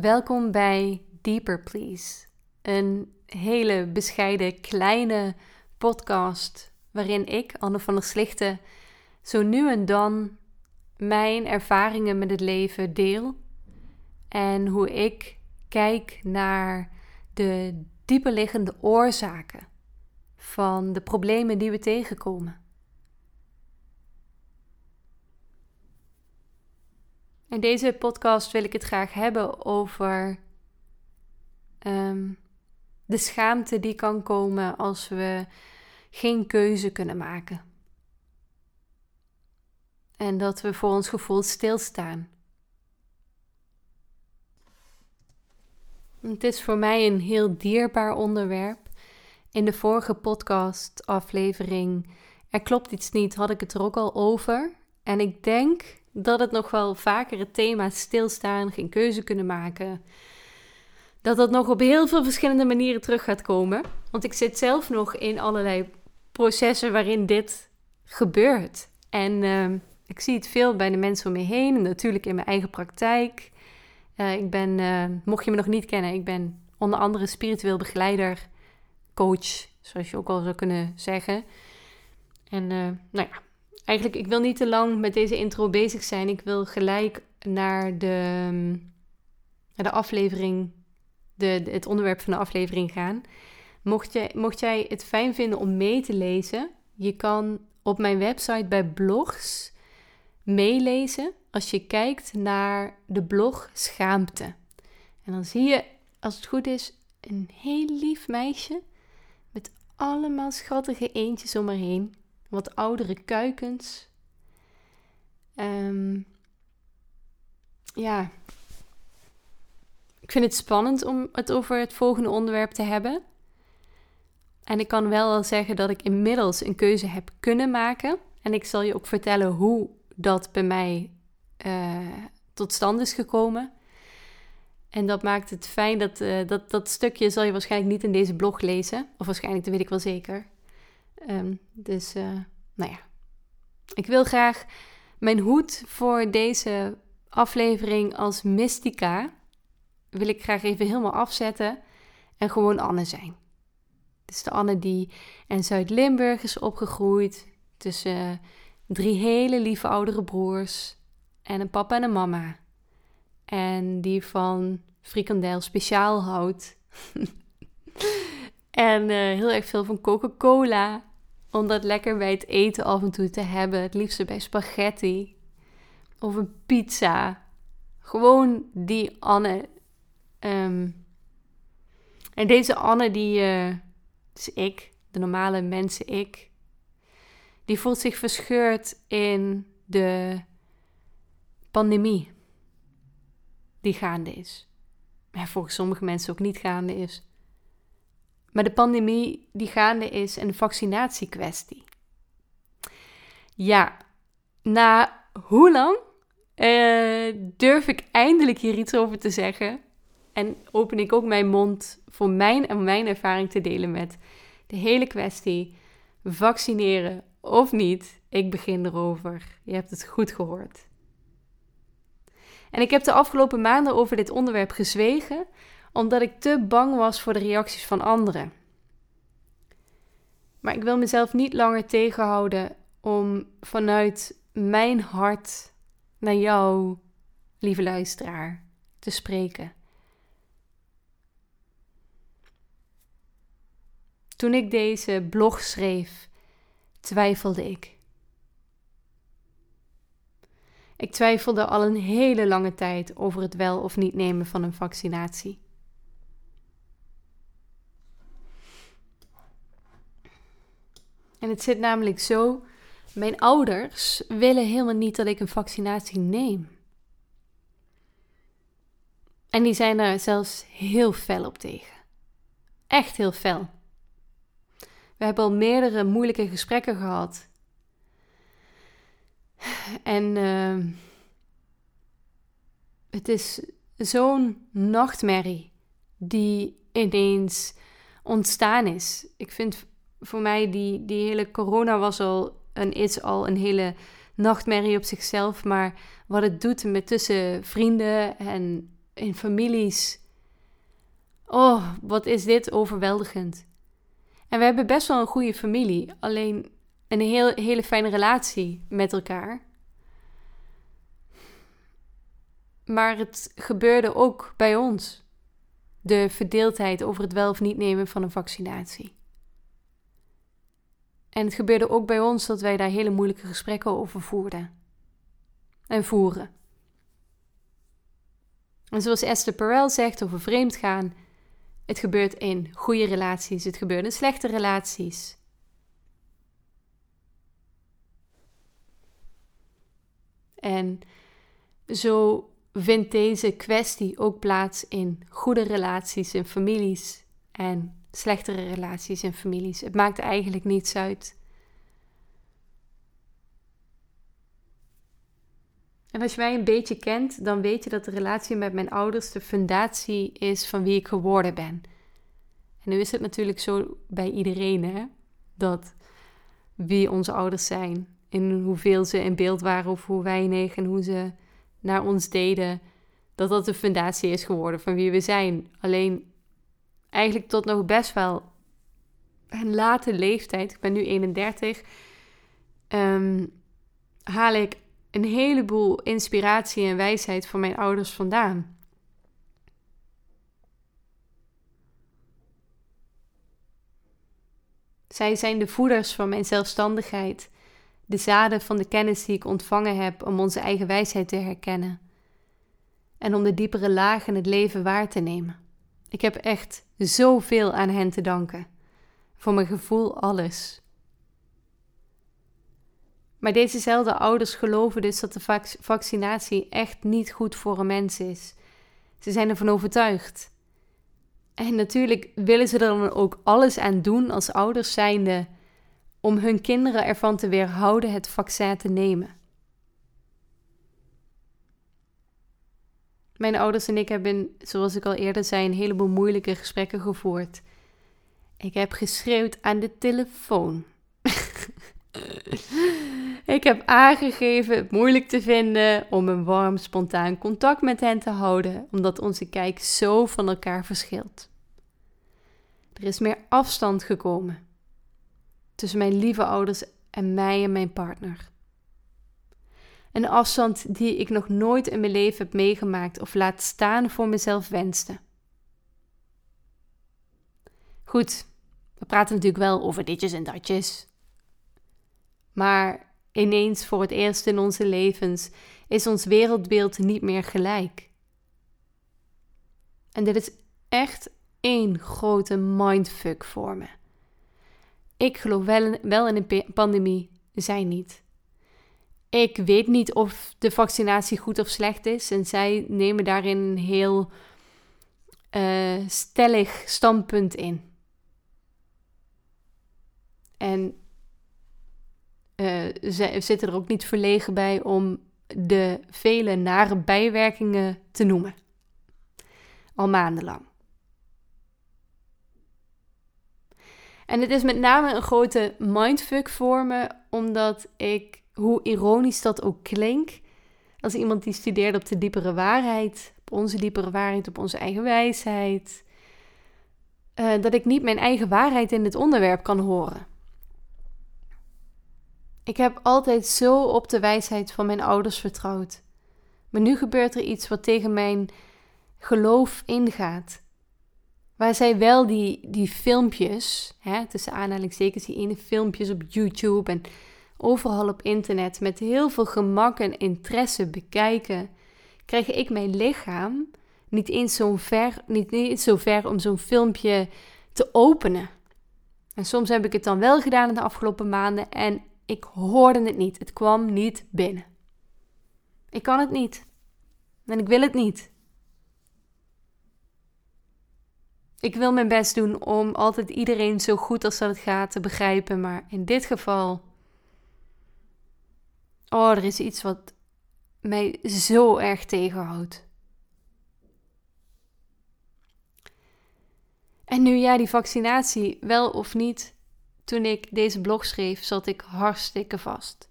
Welkom bij Deeper Please. Een hele bescheiden kleine podcast waarin ik, Anne van der Slichten, zo nu en dan mijn ervaringen met het leven deel en hoe ik kijk naar de dieperliggende oorzaken van de problemen die we tegenkomen. In deze podcast wil ik het graag hebben over ehm, de schaamte die kan komen als we geen keuze kunnen maken. En dat we voor ons gevoel stilstaan. Het is voor mij een heel dierbaar onderwerp. In de vorige podcast-aflevering Er klopt iets niet, had ik het er ook al over. En ik denk dat het nog wel vaker het thema stilstaan, geen keuze kunnen maken, dat dat nog op heel veel verschillende manieren terug gaat komen. Want ik zit zelf nog in allerlei processen waarin dit gebeurt. En ehm, ik zie het veel bij de mensen om me heen, en natuurlijk in mijn eigen praktijk. Uh, ik ben, uh, mocht je me nog niet kennen, ik ben onder andere spiritueel begeleider, coach, zoals je ook al zou kunnen zeggen. En uh, nou ja, eigenlijk, ik wil niet te lang met deze intro bezig zijn. Ik wil gelijk naar de, naar de aflevering, de, het onderwerp van de aflevering gaan. Mocht, mocht jij het fijn vinden om mee te lezen, je kan op mijn website bij blogs meelezen als je kijkt naar de blog Schaamte. En dan zie je, als het goed is, een heel lief meisje met allemaal schattige eentjes om haar heen wat oudere kuikens. Um, ja, ik vind het spannend om het over het volgende onderwerp te hebben. En ik kan wel zeggen dat ik inmiddels een keuze heb kunnen maken. En ik zal je ook vertellen hoe dat bij mij uh, tot stand is gekomen. En dat maakt het fijn dat, uh, dat dat stukje zal je waarschijnlijk niet in deze blog lezen. Of waarschijnlijk, dat weet ik wel zeker. Um, dus, uh, nou ja. Ik wil graag mijn hoed voor deze aflevering als mystica... wil ik graag even helemaal afzetten en gewoon Anne zijn. Is de Anne die in Zuid-Limburg is opgegroeid... tussen drie hele lieve oudere broers en een papa en een mama. En die van frikandel speciaal houdt. en uh, heel erg veel van Coca-Cola om dat lekker bij het eten af en toe te hebben. Het liefste bij spaghetti of een pizza. Gewoon die Anne. Ehm, en deze Anne, die uh, is ik, de normale mensen ik. Die voelt zich verscheurd in de pandemie die gaande is. En volgens sommige mensen ook niet gaande is. Maar de pandemie die gaande is en de vaccinatiekwestie. Ja, na hoe lang uh, durf ik eindelijk hier iets over te zeggen? En open ik ook mijn mond voor mijn en mijn ervaring te delen met de hele kwestie vaccineren of niet. Ik begin erover. Je hebt het goed gehoord. En ik heb de afgelopen maanden over dit onderwerp gezwegen, omdat ik te bang was voor de reacties van anderen. Maar ik wil mezelf niet langer tegenhouden om vanuit mijn hart naar jou, lieve luisteraar, te spreken. Toen ik deze blog schreef, twijfelde ik. Ik twijfelde al een hele lange tijd over het wel of niet nemen van een vaccinatie. En het zit namelijk zo: mijn ouders willen helemaal niet dat ik een vaccinatie neem. En die zijn daar zelfs heel fel op tegen. Echt heel fel. We hebben al meerdere moeilijke gesprekken gehad. En uh, het is zo'n nachtmerrie die ineens ontstaan is. Ik vind voor mij die, die hele corona was al en is al een hele nachtmerrie op zichzelf. Maar wat het doet met tussen vrienden en in families. Oh, wat is dit overweldigend. En we hebben best wel een goede familie, alleen een heel, hele fijne relatie met elkaar. Maar het gebeurde ook bij ons. De verdeeldheid over het wel of niet nemen van een vaccinatie. En het gebeurde ook bij ons dat wij daar hele moeilijke gesprekken over voerden. En voeren. En zoals Esther Perel zegt over vreemd gaan, het gebeurt in goede relaties, het gebeurt in slechte relaties. En zo vindt deze kwestie ook plaats in goede relaties in families en slechtere relaties in families. Het maakt eigenlijk niets uit. En als je mij een beetje kent, dan weet je dat de relatie met mijn ouders de fundatie is van wie ik geworden ben. En nu is het natuurlijk zo bij iedereen, hè? Dat wie onze ouders zijn, in hoeveel ze in beeld waren of hoe weinig en hoe ze naar ons deden, dat dat de fundatie is geworden van wie we zijn. Alleen eigenlijk tot nog best wel een late leeftijd, ik ben nu 31, um, haal ik een heleboel inspiratie en wijsheid van mijn ouders vandaan. Zij zijn de voeders van mijn zelfstandigheid, de zaden van de kennis die ik ontvangen heb om onze eigen wijsheid te herkennen en om de diepere lagen het leven waar te nemen. Ik heb echt zoveel aan hen te danken. Voor mijn gevoel alles. Maar dezezelfde ouders geloven dus dat de vaccinatie echt niet goed voor een mens is. Ze zijn ervan overtuigd. En natuurlijk willen ze er dan ook alles aan doen als ouders zijnde om hun kinderen ervan te weerhouden het vaccin te nemen. Mijn ouders en ik hebben, zoals ik al eerder zei, een heleboel moeilijke gesprekken gevoerd. Ik heb geschreeuwd aan de telefoon. ik heb aangegeven het moeilijk te vinden om een warm, spontaan contact met hen te houden, omdat onze kijk zo van elkaar verschilt. Er is meer afstand gekomen tussen mijn lieve ouders en mij en mijn partner. Een afstand die ik nog nooit in mijn leven heb meegemaakt of laat staan voor mezelf wenste. Goed, we praten natuurlijk wel over ditjes en datjes. Maar ineens voor het eerst in onze levens is ons wereldbeeld niet meer gelijk. En dit is echt één grote mindfuck voor me. Ik geloof wel, in een pandemie, zij niet. Ik weet niet of de vaccinatie goed of slecht is. En zij nemen daarin een heel uh, stellig standpunt in. En uh, ze zitten er ook niet verlegen bij om de vele nare bijwerkingen te noemen. Al maandenlang. En het is met name een grote mindfuck voor me, omdat ik hoe ironisch dat ook klinkt, als iemand die studeert op de diepere waarheid, op onze diepere waarheid, op onze eigen wijsheid, uh, dat ik niet mijn eigen waarheid in dit onderwerp kan horen. Ik heb altijd zo op de wijsheid van mijn ouders vertrouwd. Maar nu gebeurt er iets wat tegen mijn geloof ingaat. Waar zij wel die, die filmpjes, hè, tussen aanhalingstekens, die ene filmpjes op YouTube en overal op internet met heel veel gemak en interesse bekijken, krijg ik mijn lichaam niet eens zo ver, niet eens zo ver om zo'n filmpje te openen. En soms heb ik het dan wel gedaan in de afgelopen maanden en ik hoorde het niet. Het kwam niet binnen. Ik kan het niet. En ik wil het niet. Ik wil mijn best doen om altijd iedereen zo goed als dat het gaat te begrijpen, maar in dit geval Oh, er is iets wat mij zo erg tegenhoudt. En nu ja, die vaccinatie, wel of niet, toen ik deze blog schreef, zat ik hartstikke vast.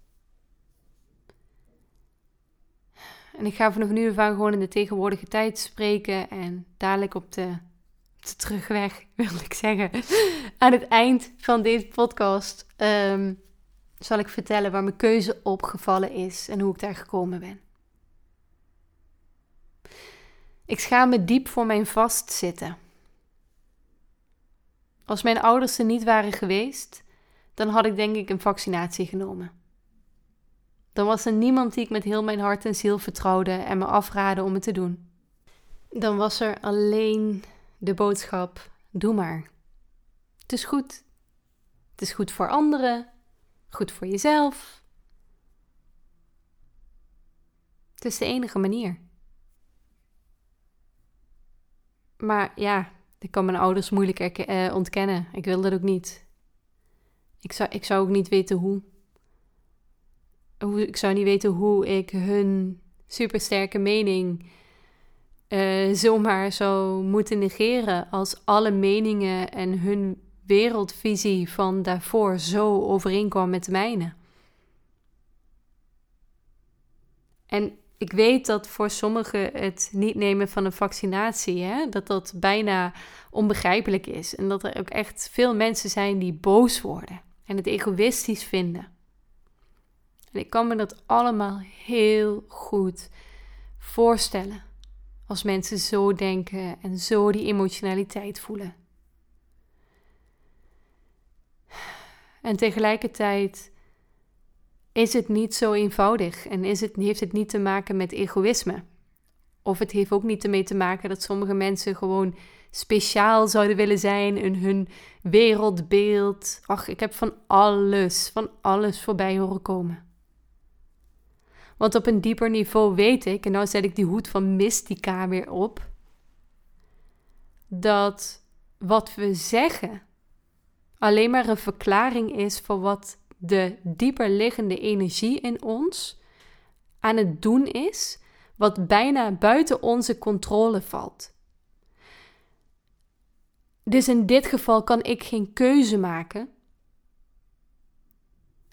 En ik ga vanaf nu af aan gewoon in de tegenwoordige tijd spreken. En dadelijk op de, terugweg, wil ik zeggen. Aan het eind van deze podcast ehm, zal ik vertellen waar mijn keuze opgevallen is en hoe ik daar gekomen ben. Ik schaam me diep voor mijn vastzitten. Als mijn ouders er niet waren geweest, dan had ik denk ik een vaccinatie genomen. Dan was er niemand die ik met heel mijn hart en ziel vertrouwde en me afraadde om het te doen. Dan was er alleen de boodschap: doe maar. Het is goed. Het is goed voor anderen, goed voor jezelf. Het is de enige manier. Maar ja, ik kan mijn ouders moeilijk eh, ontkennen. Ik wil dat ook niet. Ik zou, ik zou ook niet weten hoe. hoe. Ik zou niet weten hoe ik hun supersterke mening uh, zomaar zou moeten negeren als alle meningen en hun wereldvisie van daarvoor zo overeenkwam met de mijne. En ik weet dat voor sommigen het niet nemen van een vaccinatie, hè, dat dat bijna onbegrijpelijk is. En dat er ook echt veel mensen zijn die boos worden en het egoïstisch vinden. En ik kan me dat allemaal heel goed voorstellen als mensen zo denken en zo die emotionaliteit voelen. En tegelijkertijd is het niet zo eenvoudig en is het, heeft het niet te maken met egoïsme. Of het heeft ook niet ermee te maken dat sommige mensen gewoon speciaal zouden willen zijn in hun wereldbeeld. Ach, ik heb van alles, van alles voorbij horen komen. Want op een dieper niveau weet ik, en nou zet ik die hoed van mystica weer op, dat wat we zeggen alleen maar een verklaring is voor wat de dieper liggende energie in ons aan het doen is, wat bijna buiten onze controle valt. Dus in dit geval kan ik geen keuze maken.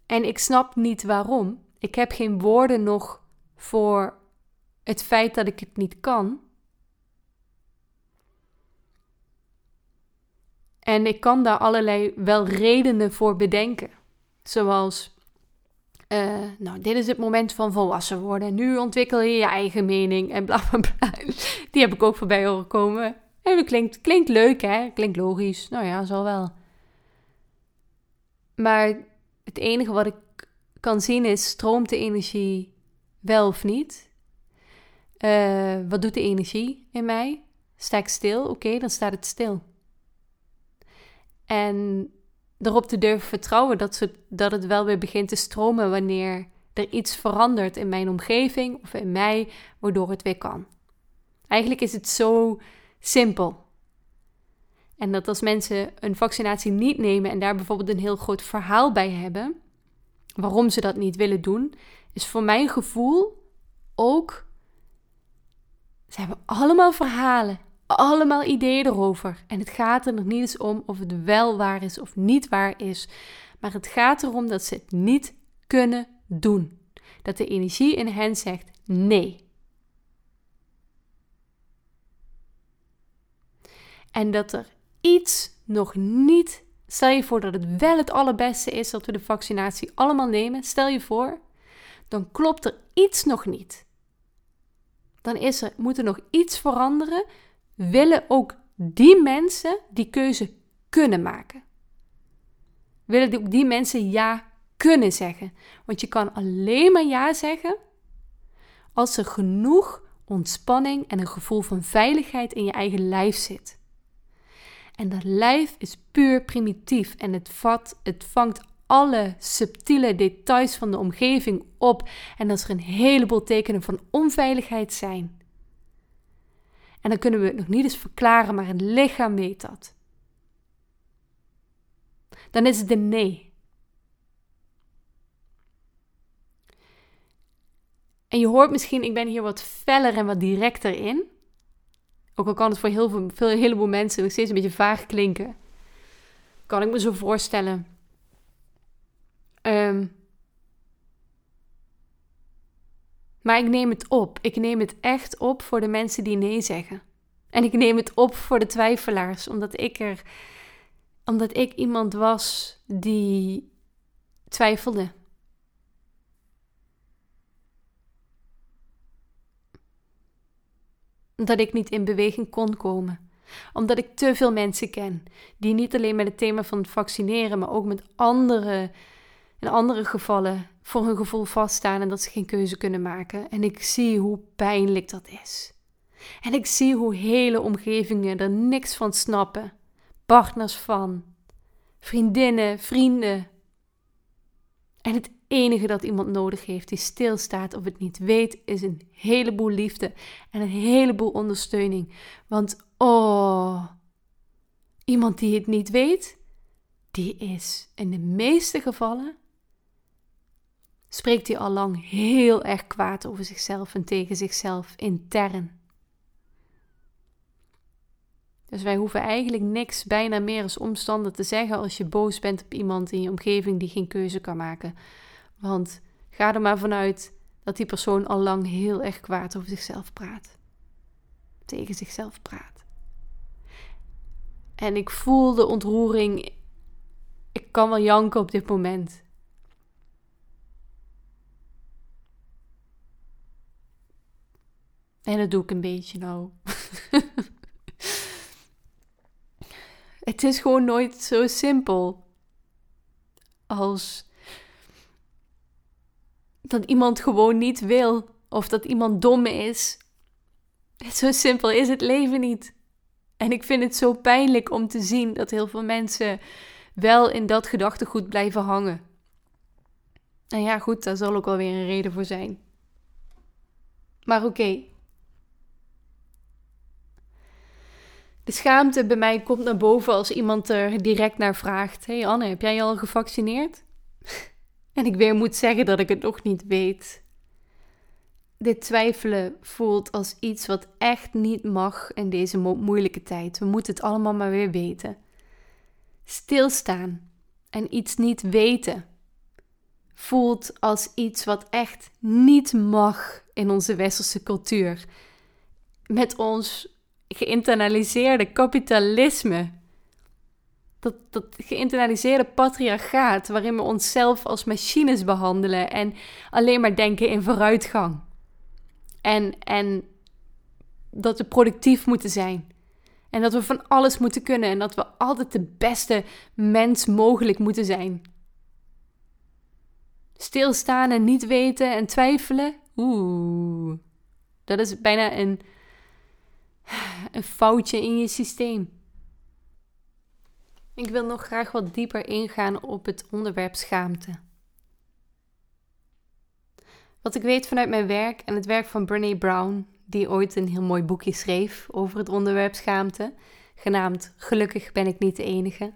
En ik snap niet waarom. Ik heb geen woorden nog voor het feit dat ik het niet kan. En ik kan daar allerlei wel redenen voor bedenken. Zoals, uh, nou, dit is het moment van volwassen worden. Nu ontwikkel je je eigen mening en bla bla bla. Die heb ik ook voorbij horen komen. En het klinkt, klinkt leuk, hè? Klinkt logisch. Nou ja, zal wel. Maar het enige wat ik kan zien is: stroomt de energie wel of niet? Uh, wat doet de energie in mij? Sta ik stil? Oké, dan staat het stil. En erop te durven vertrouwen dat, ze, dat het wel weer begint te stromen wanneer er iets verandert in mijn omgeving of in mij, waardoor het weer kan. Eigenlijk is het zo simpel. En dat als mensen een vaccinatie niet nemen en daar bijvoorbeeld een heel groot verhaal bij hebben, waarom ze dat niet willen doen, is voor mijn gevoel ook. Ze hebben allemaal verhalen allemaal ideeën erover. En het gaat er nog niet eens om of het wel waar is of niet waar is. Maar het gaat erom dat ze het niet kunnen doen. Dat de energie in hen zegt nee. En dat er iets nog niet. Stel je voor dat het wel het allerbeste is dat we de vaccinatie allemaal nemen. Stel je voor, dan klopt er iets nog niet. Dan is er, moet er nog iets veranderen willen ook die mensen die keuze kunnen maken. Willen die mensen ja kunnen zeggen. Want je kan alleen maar ja zeggen als er genoeg ontspanning en een gevoel van veiligheid in je eigen lijf zit. En dat lijf is puur primitief en het, vat, het vangt alle subtiele details van de omgeving op. En als er een heleboel tekenen van onveiligheid zijn, en dan kunnen we het nog niet eens verklaren, maar het lichaam weet dat. Dan is het een nee. En je hoort misschien, ik ben hier wat feller en wat directer in. Ook al kan het voor heel veel, een heleboel mensen nog steeds een beetje vaag klinken. Kan ik me zo voorstellen. Um, Maar ik neem het op. Ik neem het echt op voor de mensen die nee zeggen. En ik neem het op voor de twijfelaars, omdat ik er, omdat ik iemand was die twijfelde. Dat ik niet in beweging kon komen. Omdat ik te veel mensen ken die niet alleen met het thema van het vaccineren, maar ook met andere, in andere gevallen voor hun gevoel vaststaan en dat ze geen keuze kunnen maken. En ik zie hoe pijnlijk dat is. En ik zie hoe hele omgevingen er niks van snappen. Partners van, vriendinnen, vrienden. En het enige dat iemand nodig heeft die stilstaat of het niet weet, is een heleboel liefde en een heleboel ondersteuning. Want oh, iemand die het niet weet, die is in de meeste gevallen spreekt hij al lang heel erg kwaad over zichzelf en tegen zichzelf intern. Dus wij hoeven eigenlijk niks bijna meer als omstander te zeggen als je boos bent op iemand in je omgeving die geen keuze kan maken. Want ga er maar vanuit dat die persoon al lang heel erg kwaad over zichzelf praat. Tegen zichzelf praat. En ik voel de ontroering. Ik kan wel janken op dit moment. En dat doe ik een beetje nou. het is gewoon nooit zo simpel als dat iemand gewoon niet wil of dat iemand dom is. Zo simpel is het leven niet. En ik vind het zo pijnlijk om te zien dat heel veel mensen wel in dat gedachtegoed blijven hangen. En ja, goed, daar zal ook wel weer een reden voor zijn. Maar oké, De schaamte bij mij komt naar boven als iemand er direct naar vraagt: Hey Anne, heb jij je al gevaccineerd? en ik weer moet zeggen dat ik het nog niet weet. Dit twijfelen voelt als iets wat echt niet mag in deze moeilijke tijd. We moeten het allemaal maar weer weten. Stilstaan en iets niet weten voelt als iets wat echt niet mag in onze westerse cultuur. Met ons geïnternaliseerde kapitalisme. Dat, dat geïnternaliseerde patriarchaat, waarin we onszelf als machines behandelen en alleen maar denken in vooruitgang. En, en dat we productief moeten zijn. En dat we van alles moeten kunnen en dat we altijd de beste mens mogelijk moeten zijn. Stilstaan en niet weten en twijfelen, oeh, dat is bijna een een foutje in je systeem. Ik wil nog graag wat dieper ingaan op het onderwerp schaamte. Wat ik weet vanuit mijn werk en het werk van Brene Brown, die ooit een heel mooi boekje schreef over het onderwerp schaamte, genaamd Gelukkig ben ik niet de enige,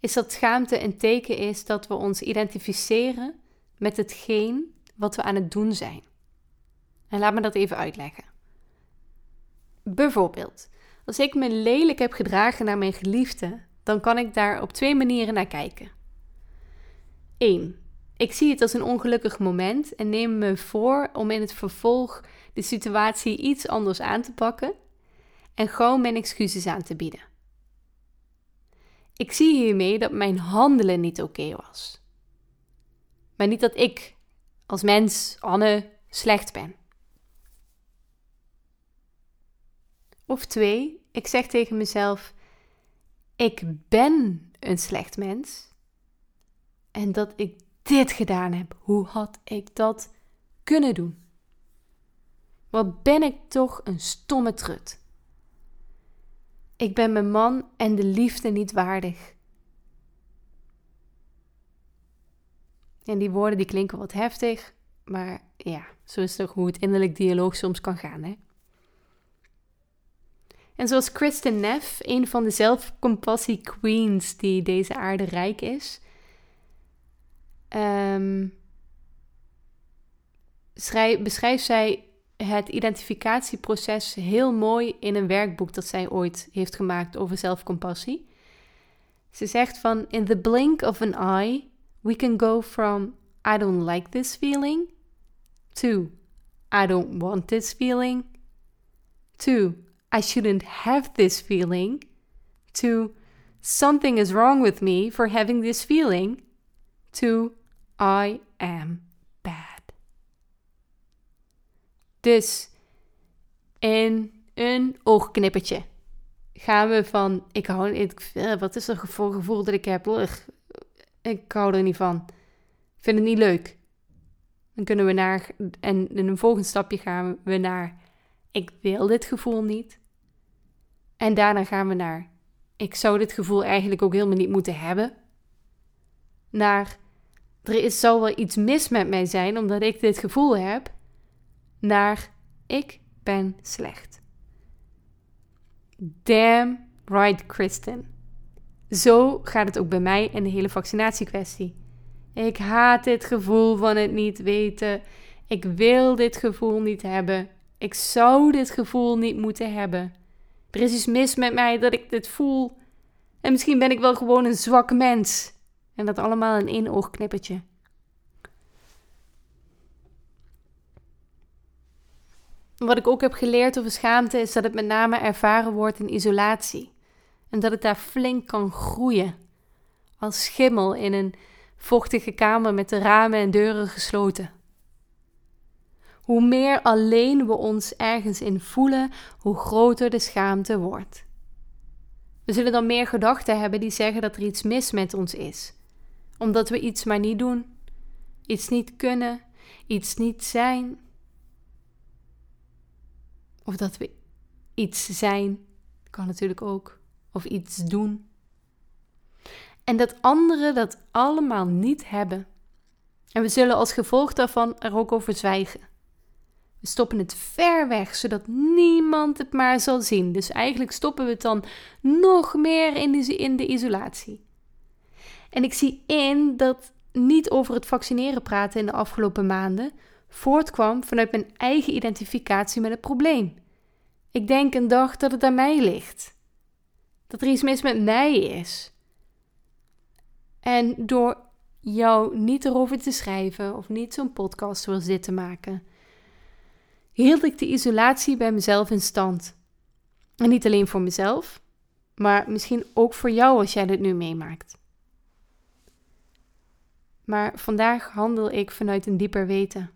is dat schaamte een teken is dat we ons identificeren met hetgeen wat we aan het doen zijn. En laat me dat even uitleggen. Bijvoorbeeld, als ik me lelijk heb gedragen naar mijn geliefde, dan kan ik daar op twee manieren naar kijken. 1. Ik zie het als een ongelukkig moment en neem me voor om in het vervolg de situatie iets anders aan te pakken en gewoon mijn excuses aan te bieden. Ik zie hiermee dat mijn handelen niet oké was. Maar niet dat ik als mens, Anne, slecht ben. Of twee, ik zeg tegen mezelf: ik ben een slecht mens. En dat ik dit gedaan heb. Hoe had ik dat kunnen doen? Wat ben ik toch een stomme trut? Ik ben mijn man en de liefde niet waardig. En die woorden die klinken wat heftig, maar ja, zo is toch hoe het innerlijk dialoog soms kan gaan, hè? En zoals Kristen Neff, een van de zelfcompassie queens die deze aarde rijk is, um, beschrijft zij het identificatieproces heel mooi in een werkboek dat zij ooit heeft gemaakt over zelfcompassie. Ze zegt van in the blink of an eye we can go from I don't like this feeling to I don't want this feeling. To I shouldn't have this feeling. To something is wrong with me for having this feeling. To I am bad. Dus in een oogknippertje gaan we van ik hou ik, wat is er voor gevoel dat ik heb? ik hou er niet van. Ik vind het niet leuk. Dan kunnen we naar en in een volgend stapje gaan we naar ik wil dit gevoel niet. En daarna gaan we naar ik zou dit gevoel eigenlijk ook helemaal niet moeten hebben. Naar er is, zou wel iets mis met mij zijn omdat ik dit gevoel heb. Naar ik ben slecht. Damn right, Kristen. Zo gaat het ook bij mij in de hele vaccinatiekwestie. Ik haat dit gevoel van het niet weten. Ik wil dit gevoel niet hebben. Ik zou dit gevoel niet moeten hebben. Er is iets mis met mij dat ik dit voel. En misschien ben ik wel gewoon een zwak mens. En dat allemaal in één oogknippertje. Wat ik ook heb geleerd over schaamte is dat het met name ervaren wordt in isolatie. En dat het daar flink kan groeien. Als schimmel in een vochtige kamer met de ramen en deuren gesloten. Hoe meer alleen we ons ergens in voelen, hoe groter de schaamte wordt. We zullen dan meer gedachten hebben die zeggen dat er iets mis met ons is, omdat we iets maar niet doen, iets niet kunnen, iets niet zijn. Of dat we iets zijn, kan natuurlijk ook, of iets doen. En dat anderen dat allemaal niet hebben. En we zullen als gevolg daarvan er ook over zwijgen. We stoppen het ver weg, zodat niemand het maar zal zien. Dus eigenlijk stoppen we het dan nog meer in de, in de isolatie. En ik zie in dat niet over het vaccineren praten in de afgelopen maanden voortkwam vanuit mijn eigen identificatie met het probleem. Ik denk een dag dat het aan mij ligt. Dat er iets mis met mij is. En door jou niet erover te schrijven of niet zo'n podcast zoals dit te maken, hield ik de isolatie bij mezelf in stand. En niet alleen voor mezelf, maar misschien ook voor jou als jij dit nu meemaakt. Maar vandaag handel ik vanuit een dieper weten.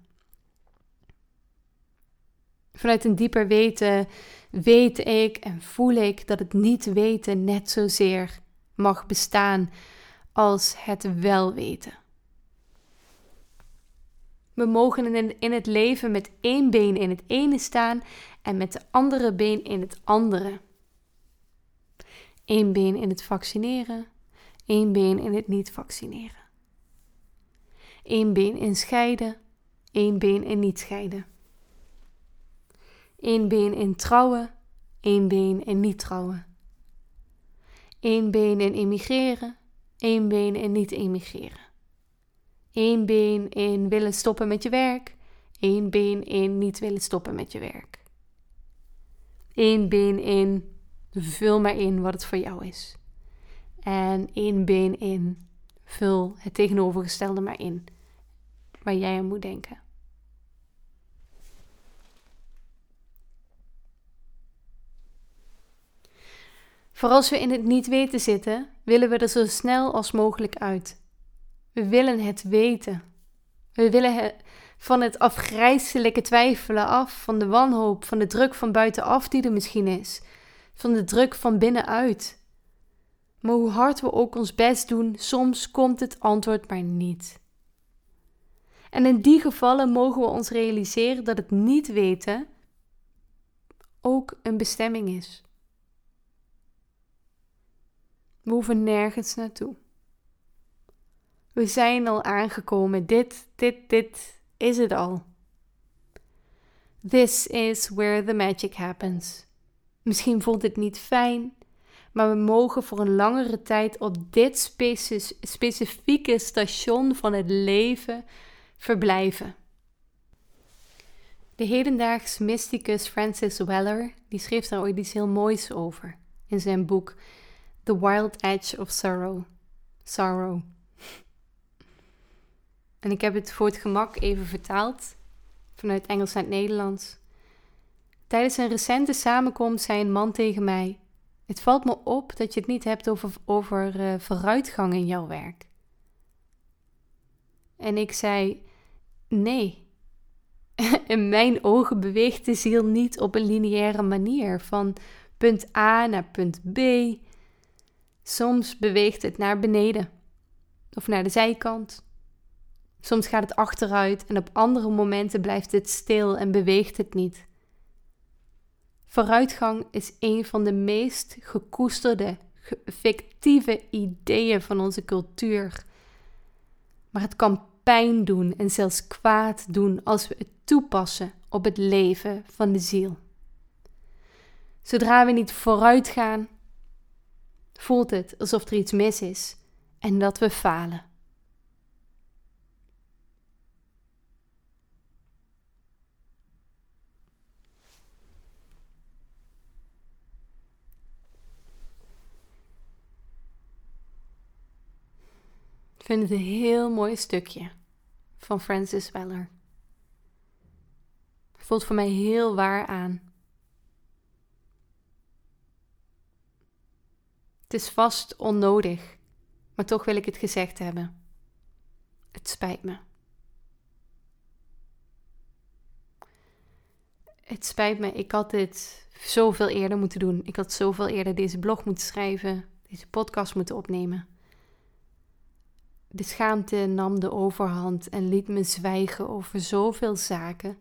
Vanuit een dieper weten weet ik en voel ik dat het niet weten net zozeer mag bestaan als het wel weten. We mogen in, het leven met één been in het ene staan en met de andere been in het andere. Eén been in het vaccineren, één been in het niet vaccineren. Eén been in scheiden, één been in niet scheiden. Eén been in trouwen, één been in niet trouwen. Eén been in emigreren, één been in niet emigreren. Eén been in willen stoppen met je werk, één been in niet willen stoppen met je werk. Eén been in vul maar in wat het voor jou is. En één been in vul het tegenovergestelde maar in waar jij aan moet denken. Voor als we in het niet weten zitten, willen we er zo snel als mogelijk uit. We willen het weten. We willen van het afgrijzelijke twijfelen af, van de wanhoop, van de druk van buitenaf die er misschien is, van de druk van binnenuit. Maar hoe hard we ook ons best doen, soms komt het antwoord maar niet. En in die gevallen mogen we ons realiseren dat het niet weten ook een bestemming is. We hoeven nergens naartoe. We zijn al aangekomen. Dit, dit, dit is het al. This is where the magic happens. Misschien voelt het niet fijn, maar we mogen voor een langere tijd op dit specifieke station van het leven verblijven. De hedendaags mysticus Francis Weller die schreef daar ooit iets heel moois over in zijn boek The Wild Edge of Sorrow. Sorrow. En ik heb het voor het gemak even vertaald. vanuit Engels naar het Nederlands. Tijdens een recente samenkomst zei een man tegen mij: Het valt me op dat je het niet hebt over, over uh, vooruitgang in jouw werk. En ik zei: Nee. In mijn ogen beweegt de ziel niet op een lineaire manier van punt A naar punt B. Soms beweegt het naar beneden of naar de zijkant. Soms gaat het achteruit en op andere momenten blijft het stil en beweegt het niet. Vooruitgang is een van de meest gekoesterde, fictieve ideeën van onze cultuur. Maar het kan pijn doen en zelfs kwaad doen als we het toepassen op het leven van de ziel. Zodra we niet vooruit gaan, voelt het alsof er iets mis is en dat we falen. Ik vind het een heel mooi stukje van Francis Weller. Voelt voor mij heel waar aan. Het is vast onnodig, maar toch wil ik het gezegd hebben. Het spijt me. Het spijt me, ik had dit zoveel eerder moeten doen. Ik had zoveel eerder deze blog moeten schrijven, deze podcast moeten opnemen. De schaamte nam de overhand en liet me zwijgen over zoveel zaken.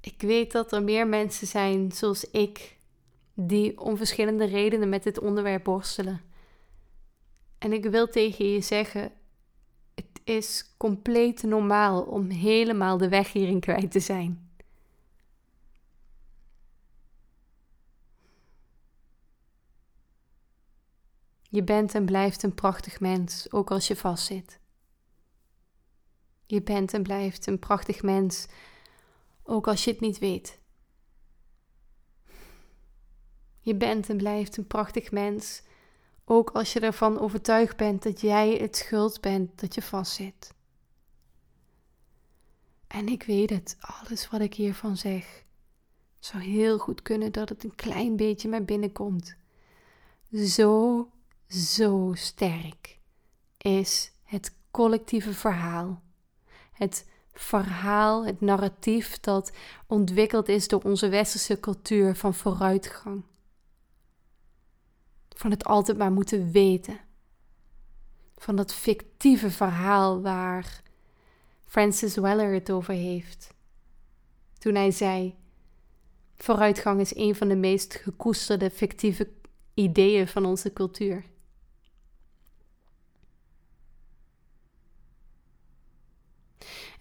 Ik weet dat er meer mensen zijn zoals ik, die om verschillende redenen met dit onderwerp worstelen. En ik wil tegen je zeggen: het is compleet normaal om helemaal de weg hierin kwijt te zijn. Je bent en blijft een prachtig mens, ook als je vastzit. Je bent en blijft een prachtig mens, ook als je het niet weet. Je bent en blijft een prachtig mens, ook als je ervan overtuigd bent dat jij het schuld bent dat je vastzit. En ik weet het, alles wat ik hiervan zeg. zou heel goed kunnen dat het een klein beetje maar binnenkomt. Zo zo sterk is het collectieve verhaal. Het verhaal, het narratief dat ontwikkeld is door onze westerse cultuur van vooruitgang. Van het altijd maar moeten weten. Van dat fictieve verhaal waar Francis Weller het over heeft. Toen hij zei: Vooruitgang is een van de meest gekoesterde fictieve ideeën van onze cultuur.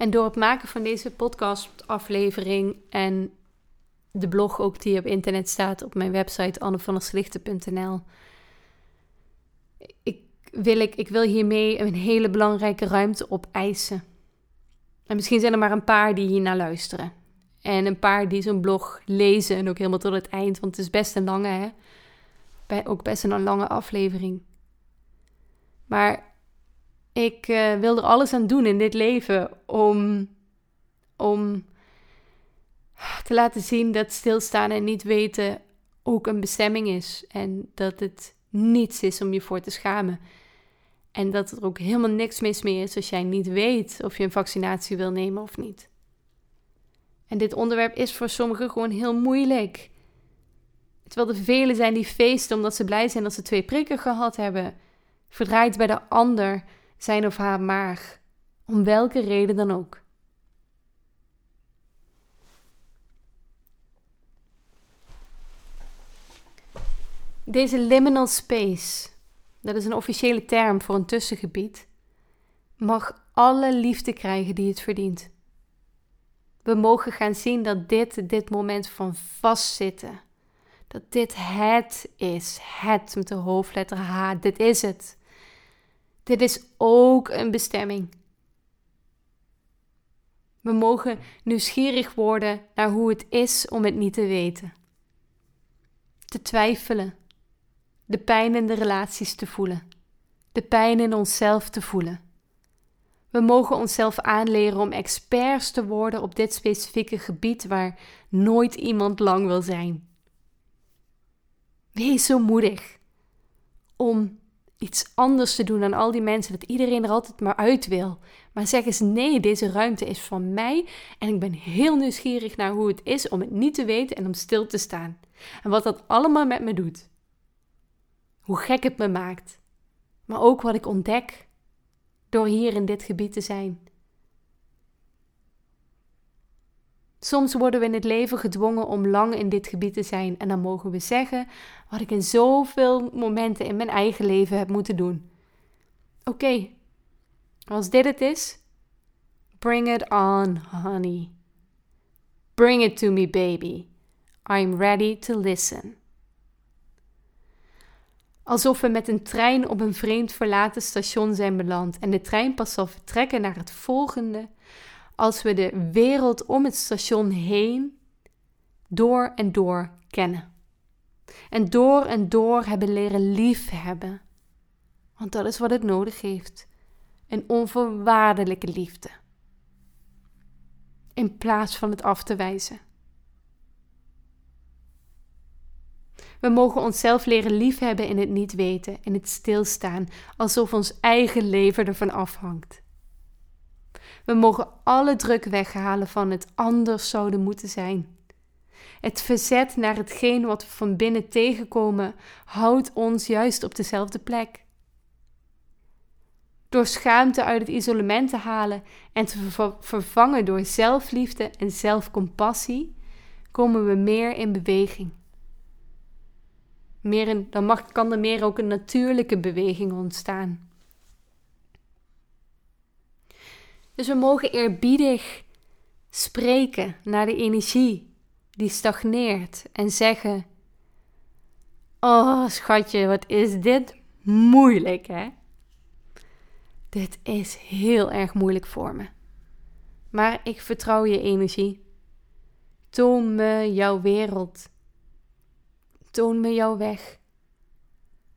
En door het maken van deze podcastaflevering en de blog ook die op internet staat op mijn website annevanderslichten.nl. Ik wil, ik, ik wil hiermee een hele belangrijke ruimte opeisen. En misschien zijn er maar een paar die hier naar luisteren. En een paar die zo'n blog lezen en ook helemaal tot het eind, want het is best een lange, hè? Ook best een lange aflevering. Maar ik uh, wil er alles aan doen in dit leven om, om te laten zien dat stilstaan en niet weten ook een bestemming is. En dat het niets is om je voor te schamen. En dat er ook helemaal niks mis mee is als jij niet weet of je een vaccinatie wil nemen of niet. En dit onderwerp is voor sommigen gewoon heel moeilijk. Terwijl er velen zijn die feesten omdat ze blij zijn dat ze twee prikken gehad hebben. Verdraait bij de ander zijn of haar maag, om welke reden dan ook. Deze liminal space, dat is een officiële term voor een tussengebied, mag alle liefde krijgen die het verdient. We mogen gaan zien dat dit dit moment van vastzitten, dat dit het is, het met de hoofdletter H, dit is het. Dit is ook een bestemming. We mogen nieuwsgierig worden naar hoe het is om het niet te weten. Te twijfelen. De pijn in de relaties te voelen. De pijn in onszelf te voelen. We mogen onszelf aanleren om experts te worden op dit specifieke gebied waar nooit iemand lang wil zijn. Wees zo moedig om iets anders te doen dan al die mensen, dat iedereen er altijd maar uit wil. Maar zeg eens nee, deze ruimte is van mij en ik ben heel nieuwsgierig naar hoe het is om het niet te weten en om stil te staan. En wat dat allemaal met me doet. Hoe gek het me maakt. Maar ook wat ik ontdek door hier in dit gebied te zijn. Soms worden we in het leven gedwongen om lang in dit gebied te zijn en dan mogen we zeggen wat ik in zoveel momenten in mijn eigen leven heb moeten doen. Oké, als dit het is, bring it on, honey. Bring it to me, baby. I'm ready to listen. Alsof we met een trein op een vreemd verlaten station zijn beland en de trein pas zal vertrekken naar het volgende als we de wereld om het station heen door en door kennen. En door en door hebben leren liefhebben. Want dat is wat het nodig heeft. Een onvoorwaardelijke liefde. In plaats van het af te wijzen. We mogen onszelf leren liefhebben in het niet weten, in het stilstaan, alsof ons eigen leven ervan afhangt. We mogen alle druk weghalen van het anders zouden moeten zijn. Het verzet naar hetgeen wat we van binnen tegenkomen houdt ons juist op dezelfde plek. Door schaamte uit het isolement te halen en te vervangen door zelfliefde en zelfcompassie, komen we meer in beweging. Meer dan mag, kan er meer ook een natuurlijke beweging ontstaan. Dus we mogen eerbiedig spreken naar de energie die stagneert en zeggen: Oh, schatje, wat is dit moeilijk, hè? Dit is heel erg moeilijk voor me. Maar ik vertrouw je energie. Toon me jouw wereld. Toon me jouw weg.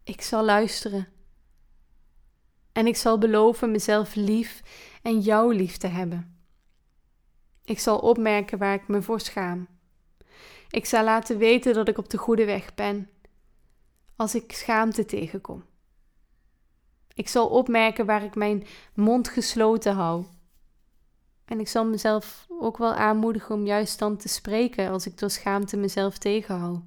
Ik zal luisteren. En ik zal beloven mezelf lief en jouw lief te hebben. Ik zal opmerken waar ik me voor schaam. Ik zal laten weten dat ik op de goede weg ben als ik schaamte tegenkom. Ik zal opmerken waar ik mijn mond gesloten hou. En ik zal mezelf ook wel aanmoedigen om juist dan te spreken als ik door schaamte mezelf tegenhoud.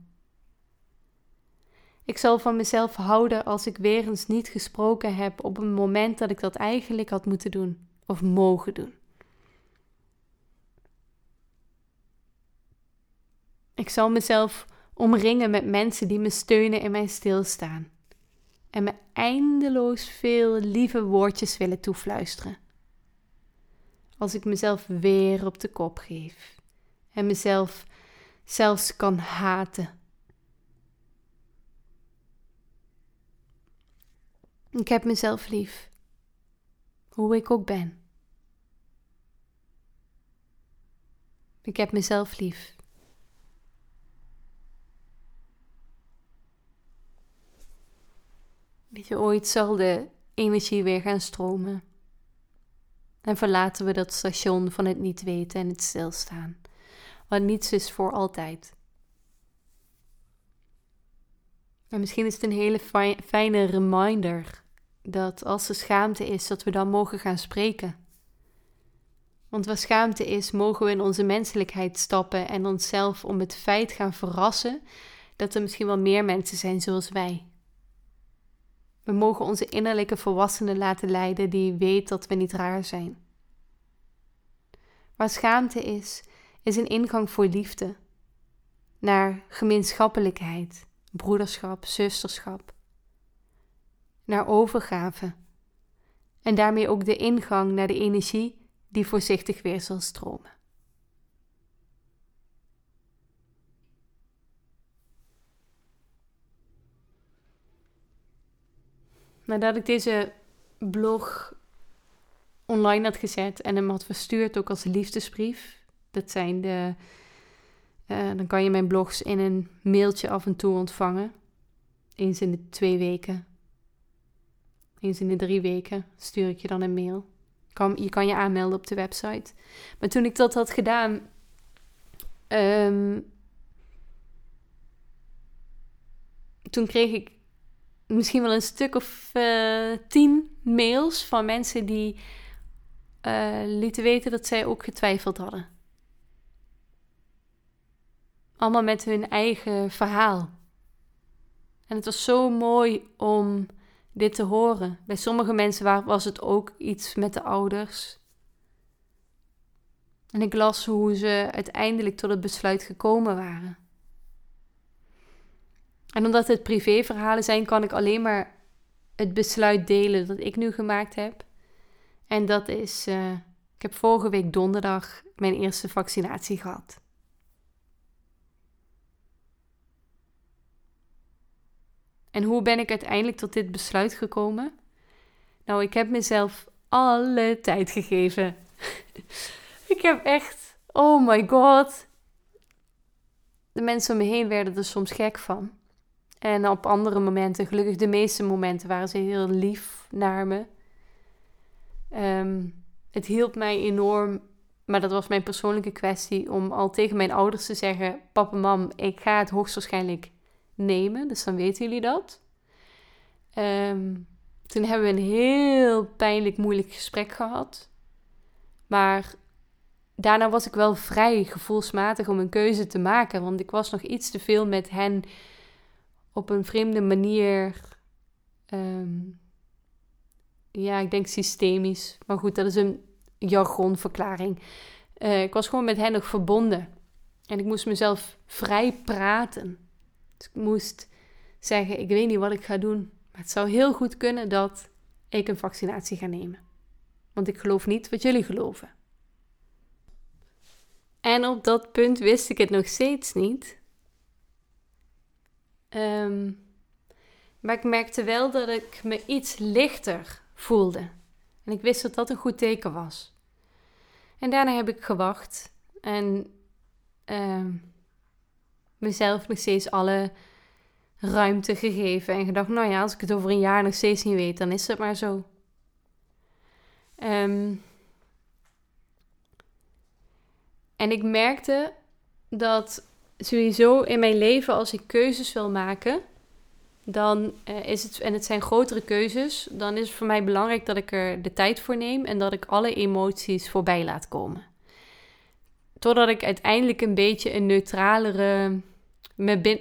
Ik zal van mezelf houden als ik weer eens niet gesproken heb op een moment dat ik dat eigenlijk had moeten doen of mogen doen. Ik zal mezelf omringen met mensen die me steunen in mijn stilstaan en me eindeloos veel lieve woordjes willen toefluisteren. Als ik mezelf weer op de kop geef en mezelf zelfs kan haten Ik heb mezelf lief, hoe ik ook ben. Ik heb mezelf lief. Weet je, ooit zal de energie weer gaan stromen. En verlaten we dat station van het niet weten en het stilstaan. Want niets is voor altijd. En misschien is het een hele fijne reminder dat als er schaamte is, dat we dan mogen gaan spreken. Want waar schaamte is, mogen we in onze menselijkheid stappen en onszelf om het feit gaan verrassen dat er misschien wel meer mensen zijn zoals wij. We mogen onze innerlijke volwassenen laten leiden die weet dat we niet raar zijn. Waar schaamte is, is een ingang voor liefde, naar gemeenschappelijkheid, broederschap, zusterschap naar overgave. En daarmee ook de ingang naar de energie die voorzichtig weer zal stromen. Nadat ik deze blog online had gezet en hem had verstuurd ook als liefdesbrief. Dat zijn de. Uh, dan kan je mijn blogs in een mailtje af en toe ontvangen. Eens in de twee weken. Eens in de drie weken stuur ik je dan een mail. Je kan je aanmelden op de website. Maar toen ik dat had gedaan, ehm, toen kreeg ik misschien wel een stuk of uh, tien mails van mensen die uh, lieten weten dat zij ook getwijfeld hadden. Allemaal met hun eigen verhaal. En het was zo mooi om dit te horen. Bij sommige mensen was het ook iets met de ouders. En ik las hoe ze uiteindelijk tot het besluit gekomen waren. En omdat het privéverhalen zijn, kan ik alleen maar het besluit delen dat ik nu gemaakt heb. En dat is, uh, ik heb vorige week donderdag mijn eerste vaccinatie gehad. En hoe ben ik uiteindelijk tot dit besluit gekomen? Nou, ik heb mezelf alle tijd gegeven. ik heb echt, oh my god. De mensen om me heen werden er soms gek van. En op andere momenten, gelukkig de meeste momenten, waren ze heel lief naar me. Ehm, het hielp mij enorm, maar dat was mijn persoonlijke kwestie, om al tegen mijn ouders te zeggen: Papa, mam, ik ga het hoogstwaarschijnlijk nemen, dus dan weten jullie dat. Ehm, toen hebben we een heel pijnlijk, moeilijk gesprek gehad. Maar daarna was ik wel vrij gevoelsmatig om een keuze te maken, want ik was nog iets te veel met hen op een vreemde manier. Ehm, ja, ik denk systemisch. Maar goed, dat is een jargonverklaring. Uh, ik was gewoon met hen nog verbonden. En ik moest mezelf vrij praten. Dus ik moest zeggen: Ik weet niet wat ik ga doen. Maar het zou heel goed kunnen dat ik een vaccinatie ga nemen. Want ik geloof niet wat jullie geloven. En op dat punt wist ik het nog steeds niet. Ehm, maar ik merkte wel dat ik me iets lichter voelde. En ik wist dat dat een goed teken was. En daarna heb ik gewacht en uh, mezelf nog steeds alle ruimte gegeven. En gedacht, nou ja, als ik het over een jaar nog steeds niet weet, dan is het maar zo. Ehm, en ik merkte dat sowieso in mijn leven, als ik keuzes wil maken, dan uh, is het, en het zijn grotere keuzes, dan is het voor mij belangrijk dat ik er de tijd voor neem en dat ik alle emoties voorbij laat komen. Totdat ik uiteindelijk een beetje een neutralere,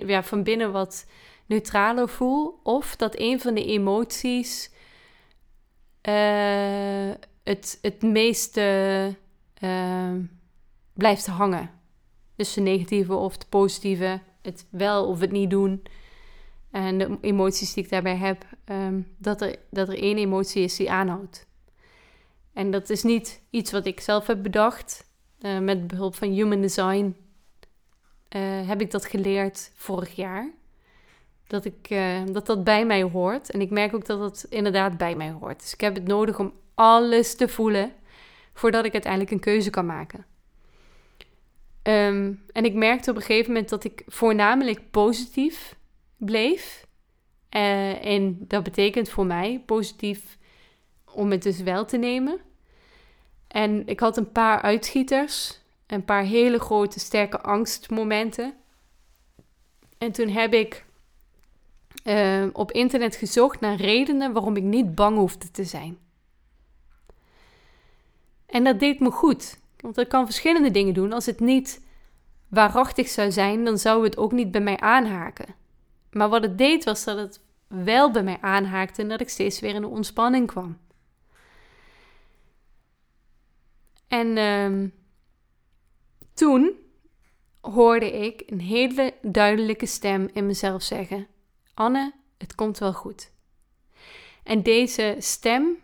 ja, van binnen wat neutraler voel, of dat een van de emoties uh, het, het meeste uh, blijft hangen. Dus de negatieve of de positieve, het wel of het niet doen. En de emoties die ik daarbij heb, um, dat, er, dat er één emotie is die aanhoudt. En dat is niet iets wat ik zelf heb bedacht. Uh, met behulp van Human Design uh, heb ik dat geleerd vorig jaar. Dat, ik, uh, dat dat bij mij hoort. En ik merk ook dat dat inderdaad bij mij hoort. Dus ik heb het nodig om alles te voelen voordat ik uiteindelijk een keuze kan maken. Um, en ik merkte op een gegeven moment dat ik voornamelijk positief bleef. En dat betekent voor mij positief om het dus wel te nemen. En ik had een paar uitschieters, een paar hele grote sterke angstmomenten. En toen heb ik uh, op internet gezocht naar redenen waarom ik niet bang hoefde te zijn. En dat deed me goed. Want ik kan verschillende dingen doen. Als het niet waarachtig zou zijn, dan zou het ook niet bij mij aanhaken. Maar wat het deed was dat het wel bij mij aanhaakte en dat ik steeds weer in de ontspanning kwam. En uh, toen hoorde ik een hele duidelijke stem in mezelf zeggen: Anne, het komt wel goed. En deze stem,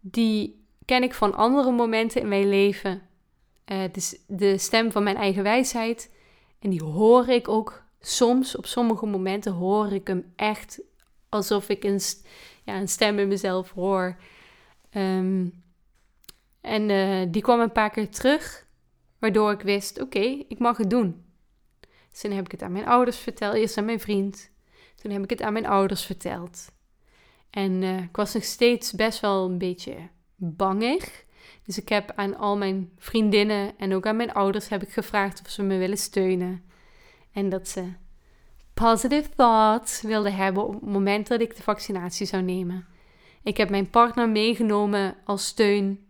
die ken ik van andere momenten in mijn leven. Uh, de, de stem van mijn eigen wijsheid. En die hoor ik ook soms, op sommige momenten, hoor ik hem echt alsof ik een, ja, een stem in mezelf hoor. Um, en uh, die kwam een paar keer terug, waardoor ik wist: oké, ik mag het doen. Dus toen heb ik het aan mijn ouders verteld, eerst aan mijn vriend. Toen heb ik het aan mijn ouders verteld. En uh, ik was nog steeds best wel een beetje bangig. Dus ik heb aan al mijn vriendinnen en ook aan mijn ouders heb ik gevraagd of ze me willen steunen. En dat ze positive thoughts wilden hebben op het moment dat ik de vaccinatie zou nemen. Ik heb mijn partner meegenomen als steun,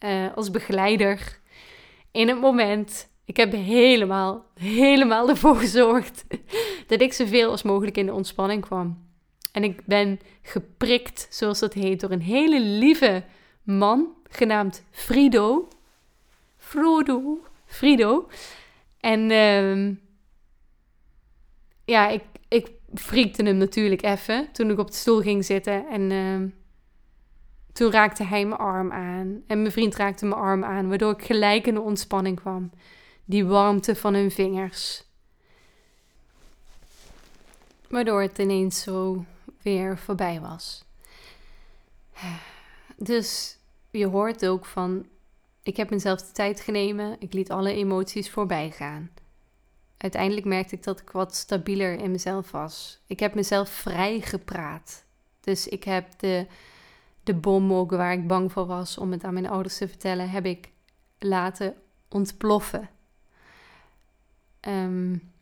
uh, als begeleider in het moment. Ik heb helemaal, helemaal ervoor gezorgd dat ik zoveel als mogelijk in de ontspanning kwam. En ik ben geprikt, zoals dat heet, door een hele lieve man genaamd Frido. Frodo. Frido. En uh, ja, ik, ik hem natuurlijk even toen ik op de stoel ging zitten. En uh, toen raakte hij mijn arm aan. En mijn vriend raakte mijn arm aan, waardoor ik gelijk in ontspanning kwam. Die warmte van hun vingers. Waardoor het ineens zo weer voorbij was. Dus je hoort ook van, ik heb mezelf de tijd genomen, ik liet alle emoties voorbij gaan. Uiteindelijk merkte ik dat ik wat stabieler in mezelf was. Ik heb mezelf vrij gepraat. Dus ik heb de, de bom waar ik bang voor was om het aan mijn ouders te vertellen, heb ik laten ontploffen. Um,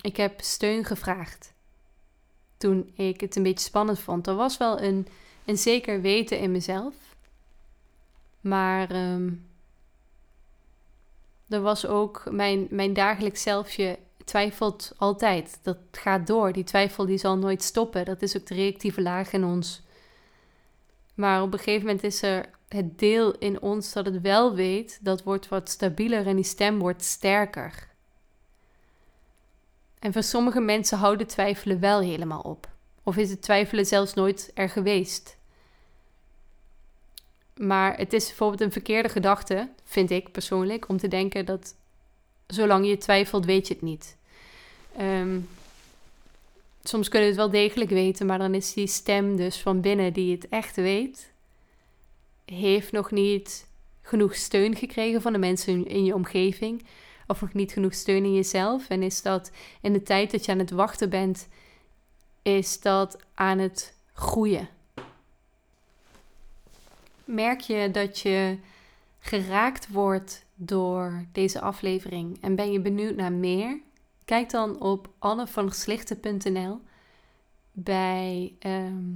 ik heb steun gevraagd toen ik het een beetje spannend vond. Er was wel een, een zeker weten in mezelf. Maar um, er was ook mijn, mijn dagelijks zelfje twijfelt altijd. Dat gaat door. Die twijfel die zal nooit stoppen. Dat is ook de reactieve laag in ons. Maar op een gegeven moment is er het deel in ons dat het wel weet, dat wordt wat stabieler en die stem wordt sterker. En voor sommige mensen houden twijfelen wel helemaal op. Of is het twijfelen zelfs nooit er geweest. Maar het is bijvoorbeeld een verkeerde gedachte, vind ik persoonlijk, om te denken dat zolang je twijfelt, weet je het niet. Ehm, soms kunnen we het wel degelijk weten, maar dan is die stem dus van binnen die het echt weet, heeft nog niet genoeg steun gekregen van de mensen in je omgeving of nog niet genoeg steun in jezelf? En is dat in de tijd dat je aan het wachten bent, is dat aan het groeien? Merk je dat je geraakt wordt door deze aflevering en ben je benieuwd naar meer? Kijk dan op annevangeslichten.nl bij ehm,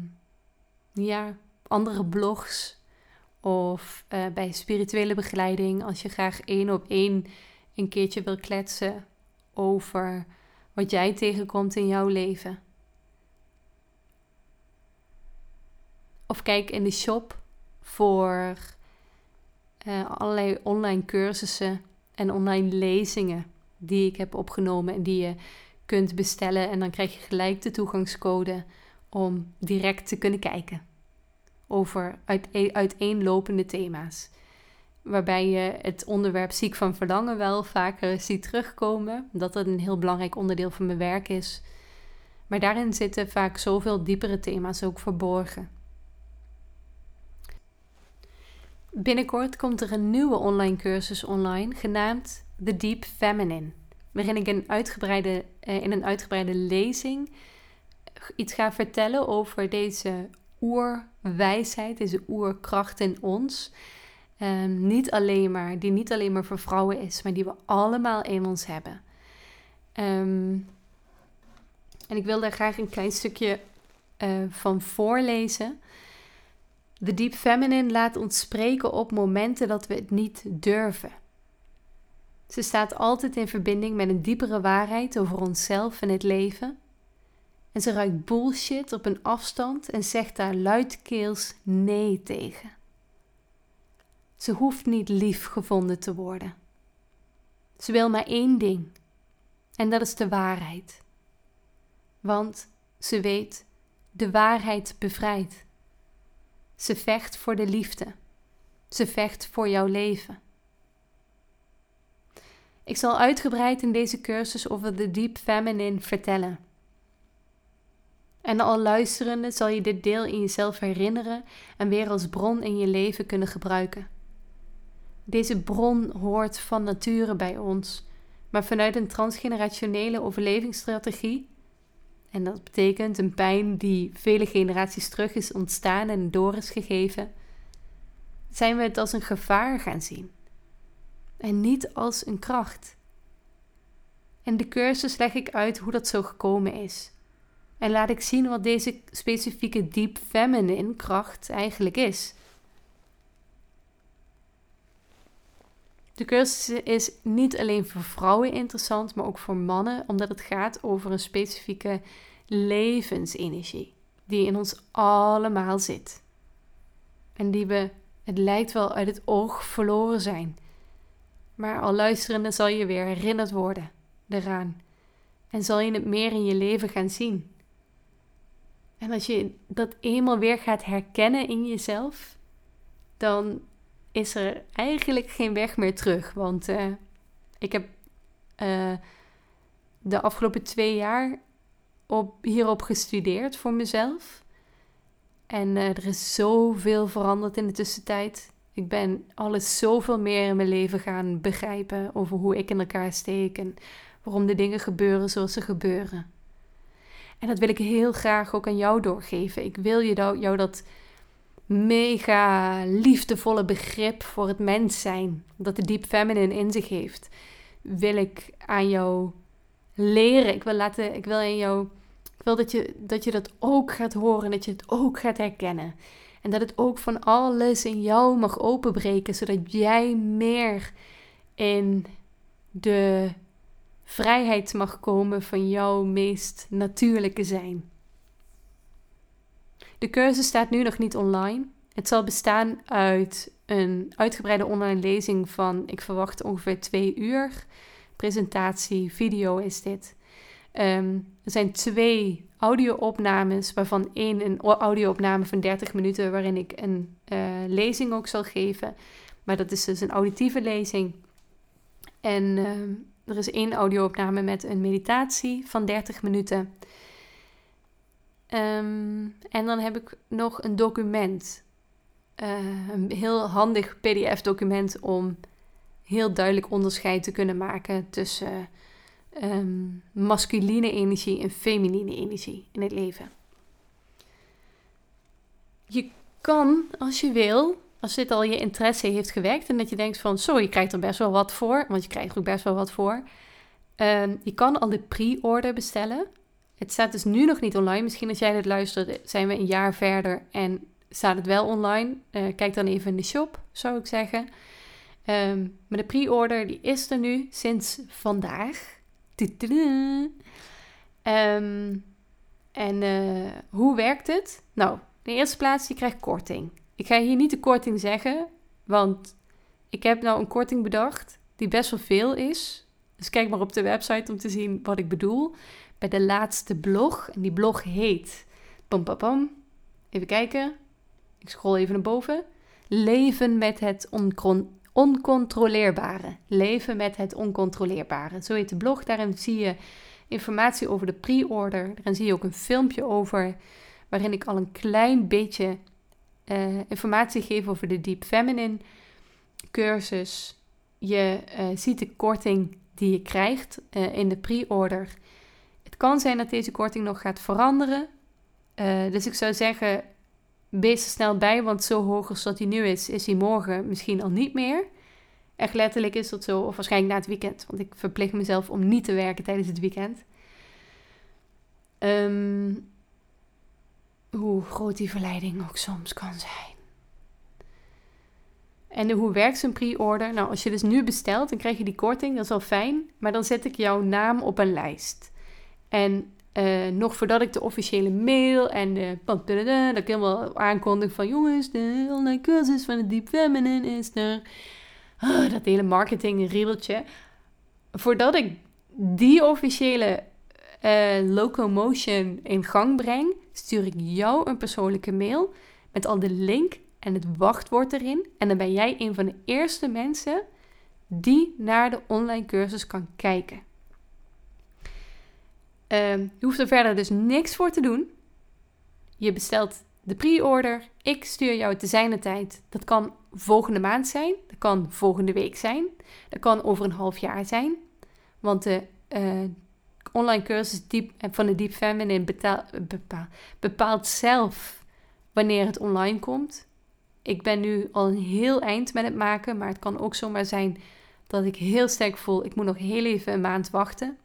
ja, andere blogs of uh, bij spirituele begeleiding als je graag één op één een keertje wil kletsen over wat jij tegenkomt in jouw leven. Of kijk in de shop voor uh, allerlei online cursussen en online lezingen die ik heb opgenomen en die je kunt bestellen. En dan krijg je gelijk de toegangscode om direct te kunnen kijken over uiteenlopende thema's waarbij je het onderwerp ziek van verlangen wel vaker ziet terugkomen, dat dat een heel belangrijk onderdeel van mijn werk is. Maar daarin zitten vaak zoveel diepere thema's ook verborgen. Binnenkort komt er een nieuwe online cursus online genaamd The Deep Feminine, waarin ik een uitgebreide, eh, in een uitgebreide lezing iets ga vertellen over deze oerwijsheid, deze oerkracht in ons Um, niet alleen maar, die niet alleen maar voor vrouwen is, maar die we allemaal in ons hebben. Um, en ik wil daar graag een klein stukje uh, van voorlezen. De Deep Feminine laat ons spreken op momenten dat we het niet durven. Ze staat altijd in verbinding met een diepere waarheid over onszelf en het leven. En ze ruikt bullshit op een afstand en zegt daar luidkeels nee tegen. Ze hoeft niet lief gevonden te worden. Ze wil maar één ding, en dat is de waarheid. Want ze weet, de waarheid bevrijdt. Ze vecht voor de liefde. Ze vecht voor jouw leven. Ik zal uitgebreid in deze cursus over de Deep Feminine vertellen. En al luisterende zal je dit deel in jezelf herinneren en weer als bron in je leven kunnen gebruiken. Deze bron hoort van nature bij ons, maar vanuit een transgenerationele overlevingsstrategie. En dat betekent een pijn die vele generaties terug is ontstaan en door is gegeven. zijn we het als een gevaar gaan zien en niet als een kracht. En de cursus leg ik uit hoe dat zo gekomen is. En laat ik zien wat deze specifieke deep feminine kracht eigenlijk is. De cursus is niet alleen voor vrouwen interessant, maar ook voor mannen, omdat het gaat over een specifieke levensenergie die in ons allemaal zit. En die we, het lijkt wel, uit het oog verloren zijn. Maar al luisterende zal je weer herinnerd worden eraan. En zal je het meer in je leven gaan zien. En als je dat eenmaal weer gaat herkennen in jezelf, dan is er eigenlijk geen weg meer terug. Want uh, ik heb uh, de afgelopen twee jaar op, hierop gestudeerd voor mezelf. En uh, er is zoveel veranderd in de tussentijd. Ik ben alles zoveel meer in mijn leven gaan begrijpen over hoe ik in elkaar steek en waarom de dingen gebeuren zoals ze gebeuren. En dat wil ik heel graag ook aan jou doorgeven. Ik wil je jou dat mega liefdevolle begrip voor het mens zijn, dat de deep feminine in zich heeft, wil ik aan jou leren. Ik wil laten, ik wil aan jou, ik wil dat je, dat je dat ook gaat horen, dat je het ook gaat herkennen. En dat het ook van alles in jou mag openbreken, zodat jij meer in de vrijheid mag komen van jouw meest natuurlijke zijn. De cursus staat nu nog niet online. Het zal bestaan uit een uitgebreide online lezing van, ik verwacht ongeveer twee uur. Presentatie, video is dit. Ehm, er zijn twee audio-opnames, waarvan één een audio-opname van 30 minuten, waarin ik een uh, lezing ook zal geven. Maar dat is dus een auditieve lezing. En uh, er is één audio-opname met een meditatie van 30 minuten. Um, en dan heb ik nog een document. Uh, een heel handig PDF-document om heel duidelijk onderscheid te kunnen maken tussen um, masculine energie en feminine energie in het leven. Je kan, als je wil, als dit al je interesse heeft gewekt en dat je denkt van, zo, je krijgt er best wel wat voor, want je krijgt er ook best wel wat voor. Um, je kan al de pre-order bestellen. Het staat dus nu nog niet online. Misschien als jij dit luistert, zijn we een jaar verder en staat het wel online. Uh, kijk dan even in de shop, zou ik zeggen. Um, maar de pre-order die is er nu sinds vandaag. Um, en uh, hoe werkt het? Nou, in de eerste plaats, je krijgt korting. Ik ga hier niet de korting zeggen, want ik heb nou een korting bedacht die best wel veel is. Dus kijk maar op de website om te zien wat ik bedoel. Bij de laatste blog, en die blog heet... Pam, pam, pam. Even kijken. Ik scroll even naar boven. Leven met het oncontroleerbare. Leven met het oncontroleerbare. Zo heet de blog. Daarin zie je informatie over de pre-order. Daarin zie je ook een filmpje over waarin ik al een klein beetje uh, informatie geef over de Deep Feminine cursus. Je uh, ziet de korting die je krijgt uh, in de pre-order. Het kan zijn dat deze korting nog gaat veranderen. dus ik zou zeggen, wees er snel bij, want zo hoog als dat hij nu is, is hij morgen misschien al niet meer. Echt letterlijk is dat zo, of waarschijnlijk na het weekend, want ik verplicht mezelf om niet te werken tijdens het weekend. Um, hoe groot die verleiding ook soms kan zijn. En hoe werkt zo'n pre-order? Nou, als je dus nu bestelt, dan krijg je die korting, dat is al fijn. Maar dan zet ik jouw naam op een lijst. En uh, nog voordat ik de officiële mail en de... Dat ik helemaal aankondig van... Jongens, de online cursus van de Deep Feminine is er. Oh, dat hele marketing riedeltje. Voordat ik die officiële uh, locomotion in gang breng, stuur ik jou een persoonlijke mail met al de link en het wachtwoord erin. En dan ben jij een van de eerste mensen die naar de online cursus kan kijken. Uh, je hoeft er verder dus niks voor te doen. Je bestelt de pre-order. Ik stuur jou te zijne tijd. Dat kan volgende maand zijn. Dat kan volgende week zijn. Dat kan over een half jaar zijn. Want de uh, online cursus diep, van de Deep Feminine bepaalt zelf wanneer het online komt. ik ben nu al een heel eind met het maken, maar het kan ook zomaar zijn dat ik heel sterk voel, ik moet nog heel even een maand wachten.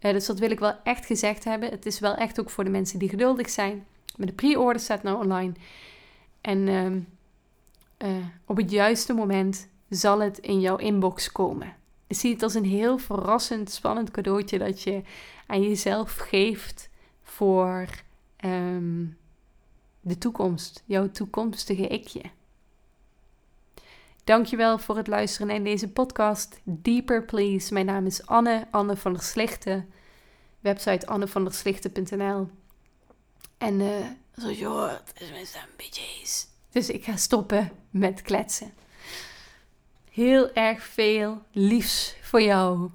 Uh, dus dat wil ik wel echt gezegd hebben. Het is wel echt ook voor de mensen die geduldig zijn. Maar de pre-order staat nou online. En ehm, eh, op het juiste moment zal het in jouw inbox komen. Zie het als een heel verrassend, spannend cadeautje dat je aan jezelf geeft voor ehm, de toekomst, jouw toekomstige ikje. Dankjewel voor het luisteren naar deze podcast. Deeper Please. Mijn naam is Anne, Anne van der Slichten. Website annevanderslichten.nl En uh, zoals je hoort is mijn stem een beetje. Dus ik ga stoppen met kletsen. Heel erg veel liefs voor jou.